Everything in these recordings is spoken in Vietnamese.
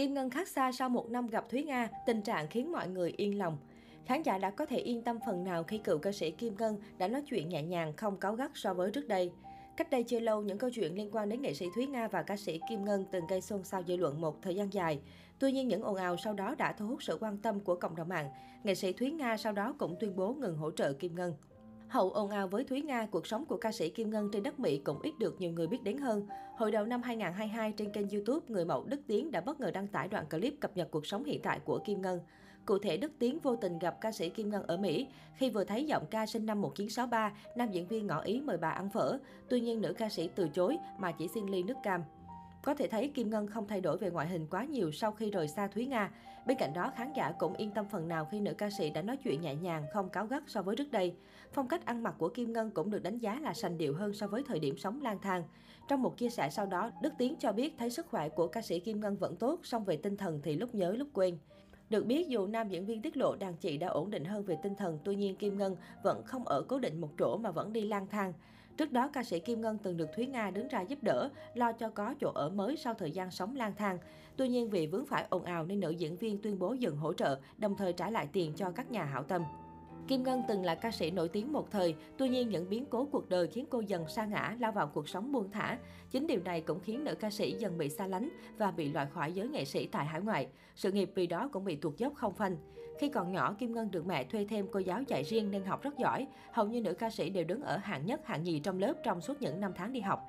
Kim Ngân khác xa sau một năm gặp Thúy Nga, tình trạng khiến mọi người yên lòng. Khán giả đã có thể yên tâm phần nào khi cựu ca sĩ Kim Ngân đã nói chuyện nhẹ nhàng, không cáu gắt so với trước đây. Cách đây chưa lâu, những câu chuyện liên quan đến nghệ sĩ Thúy Nga và ca sĩ Kim Ngân từng gây xôn xao dư luận một thời gian dài. Tuy nhiên, những ồn ào sau đó đã thu hút sự quan tâm của cộng đồng mạng. Nghệ sĩ Thúy Nga sau đó cũng tuyên bố ngừng hỗ trợ Kim Ngân. Hậu ồn ào với Thúy Nga, cuộc sống của ca sĩ Kim Ngân trên đất Mỹ cũng ít được nhiều người biết đến hơn. Hồi đầu năm 2022, trên kênh YouTube, người mẫu Đức Tiến đã bất ngờ đăng tải đoạn clip cập nhật cuộc sống hiện tại của Kim Ngân. Cụ thể, Đức Tiến vô tình gặp ca sĩ Kim Ngân ở Mỹ. Khi vừa thấy giọng ca sinh năm 1963, nam diễn viên ngỏ ý mời bà ăn phở. Tuy nhiên, nữ ca sĩ từ chối mà chỉ xin ly nước cam. Có thể thấy Kim Ngân không thay đổi về ngoại hình quá nhiều sau khi rời xa Thúy Nga. Bên cạnh đó, khán giả cũng yên tâm phần nào khi nữ ca sĩ đã nói chuyện nhẹ nhàng, không cáo gắt so với trước đây. Phong cách ăn mặc của Kim Ngân cũng được đánh giá là sành điệu hơn so với thời điểm sống lang thang. Trong một chia sẻ sau đó, Đức Tiến cho biết thấy sức khỏe của ca sĩ Kim Ngân vẫn tốt, song về tinh thần thì lúc nhớ lúc quên. Được biết, dù nam diễn viên tiết lộ đàn chị đã ổn định hơn về tinh thần, tuy nhiên Kim Ngân vẫn không ở cố định một chỗ mà vẫn đi lang thang. Trước đó, ca sĩ Kim Ngân từng được Thúy Nga đứng ra giúp đỡ, lo cho có chỗ ở mới sau thời gian sống lang thang. Tuy nhiên, vì vướng phải ồn ào nên nữ diễn viên tuyên bố dừng hỗ trợ, đồng thời trả lại tiền cho các nhà hảo tâm. Kim Ngân từng là ca sĩ nổi tiếng một thời, tuy nhiên những biến cố cuộc đời khiến cô dần sa ngã, lao vào cuộc sống buông thả. Chính điều này cũng khiến nữ ca sĩ dần bị xa lánh và bị loại khỏi giới nghệ sĩ tại hải ngoại. Sự nghiệp vì đó cũng bị tuột dốc không phanh. Khi còn nhỏ, Kim Ngân được mẹ thuê thêm cô giáo dạy riêng nên học rất giỏi. Hầu như nữ ca sĩ đều đứng ở hạng nhất, hạng nhì trong lớp trong suốt những năm tháng đi học.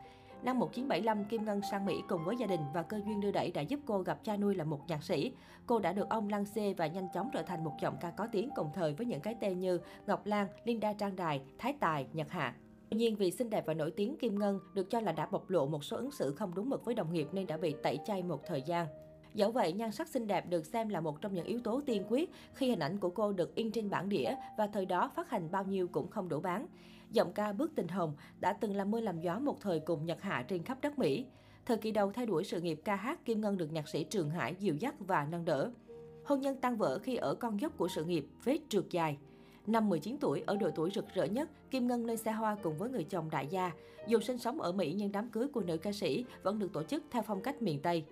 Năm 1975, Kim Ngân sang Mỹ cùng với gia đình và cơ duyên đưa đẩy đã giúp cô gặp cha nuôi là một nhạc sĩ. Cô đã được ông lăng xê và nhanh chóng trở thành một giọng ca có tiếng cùng thời với những cái tên như Ngọc Lan, Linda Trang Đài, Thái Tài, Nhật Hạ. Tuy nhiên vì xinh đẹp và nổi tiếng, Kim Ngân được cho là đã bộc lộ một số ứng xử không đúng mực với đồng nghiệp nên đã bị tẩy chay một thời gian. Dẫu vậy, nhan sắc xinh đẹp được xem là một trong những yếu tố tiên quyết khi hình ảnh của cô được in trên bản đĩa và thời đó phát hành bao nhiêu cũng không đủ bán. Giọng ca Bước Tình Hồng đã từng làm mưa làm gió một thời cùng Nhật Hạ trên khắp đất Mỹ. Thời kỳ đầu thay đuổi sự nghiệp ca hát, Kim Ngân được nhạc sĩ Trường Hải dìu dắt và nâng đỡ. Hôn nhân tan vỡ khi ở con dốc của sự nghiệp, vết trượt dài. Năm 19 tuổi, ở độ tuổi rực rỡ nhất, Kim Ngân lên xe hoa cùng với người chồng đại gia. Dù sinh sống ở Mỹ nhưng đám cưới của nữ ca sĩ vẫn được tổ chức theo phong cách miền Tây.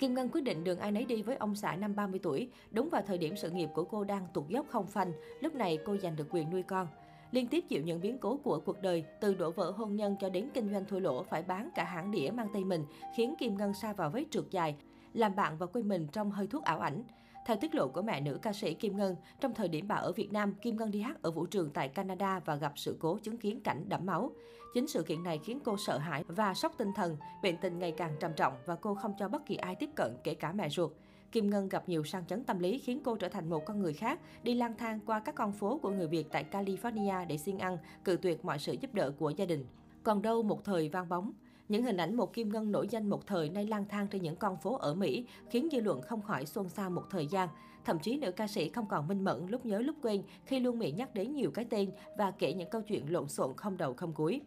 Kim Ngân quyết định đường ai nấy đi với ông xã năm 30 tuổi, đúng vào thời điểm sự nghiệp của cô đang tụt dốc không phanh, lúc này cô giành được quyền nuôi con. Liên tiếp chịu những biến cố của cuộc đời, từ đổ vỡ hôn nhân cho đến kinh doanh thua lỗ phải bán cả hãng đĩa mang tay mình, khiến Kim Ngân sa vào vết trượt dài, làm bạn và quên mình trong hơi thuốc ảo ảnh. Theo tiết lộ của mẹ nữ ca sĩ Kim Ngân, trong thời điểm bà ở Việt Nam, Kim Ngân đi hát ở vũ trường tại Canada và gặp sự cố chứng kiến cảnh đẫm máu. Chính sự kiện này khiến cô sợ hãi và sốc tinh thần, bệnh tình ngày càng trầm trọng và cô không cho bất kỳ ai tiếp cận, kể cả mẹ ruột. Kim Ngân gặp nhiều sang chấn tâm lý khiến cô trở thành một con người khác, đi lang thang qua các con phố của người Việt tại California để xin ăn, cự tuyệt mọi sự giúp đỡ của gia đình. Còn đâu một thời vang bóng. Những hình ảnh một Kim Ngân nổi danh một thời nay lang thang trên những con phố ở Mỹ khiến dư luận không khỏi xôn xao một thời gian. Thậm chí nữ ca sĩ không còn minh mẫn lúc nhớ lúc quên khi luôn miệng nhắc đến nhiều cái tên và kể những câu chuyện lộn xộn không đầu không cuối.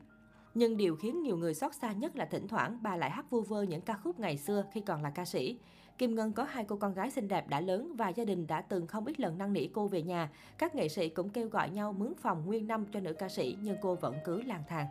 Nhưng điều khiến nhiều người xót xa nhất là thỉnh thoảng bà lại hát vu vơ những ca khúc ngày xưa khi còn là ca sĩ. Kim Ngân có hai cô con gái xinh đẹp đã lớn và gia đình đã từng không ít lần năn nỉ cô về nhà. Các nghệ sĩ cũng kêu gọi nhau mướn phòng nguyên năm cho nữ ca sĩ nhưng cô vẫn cứ lang thang.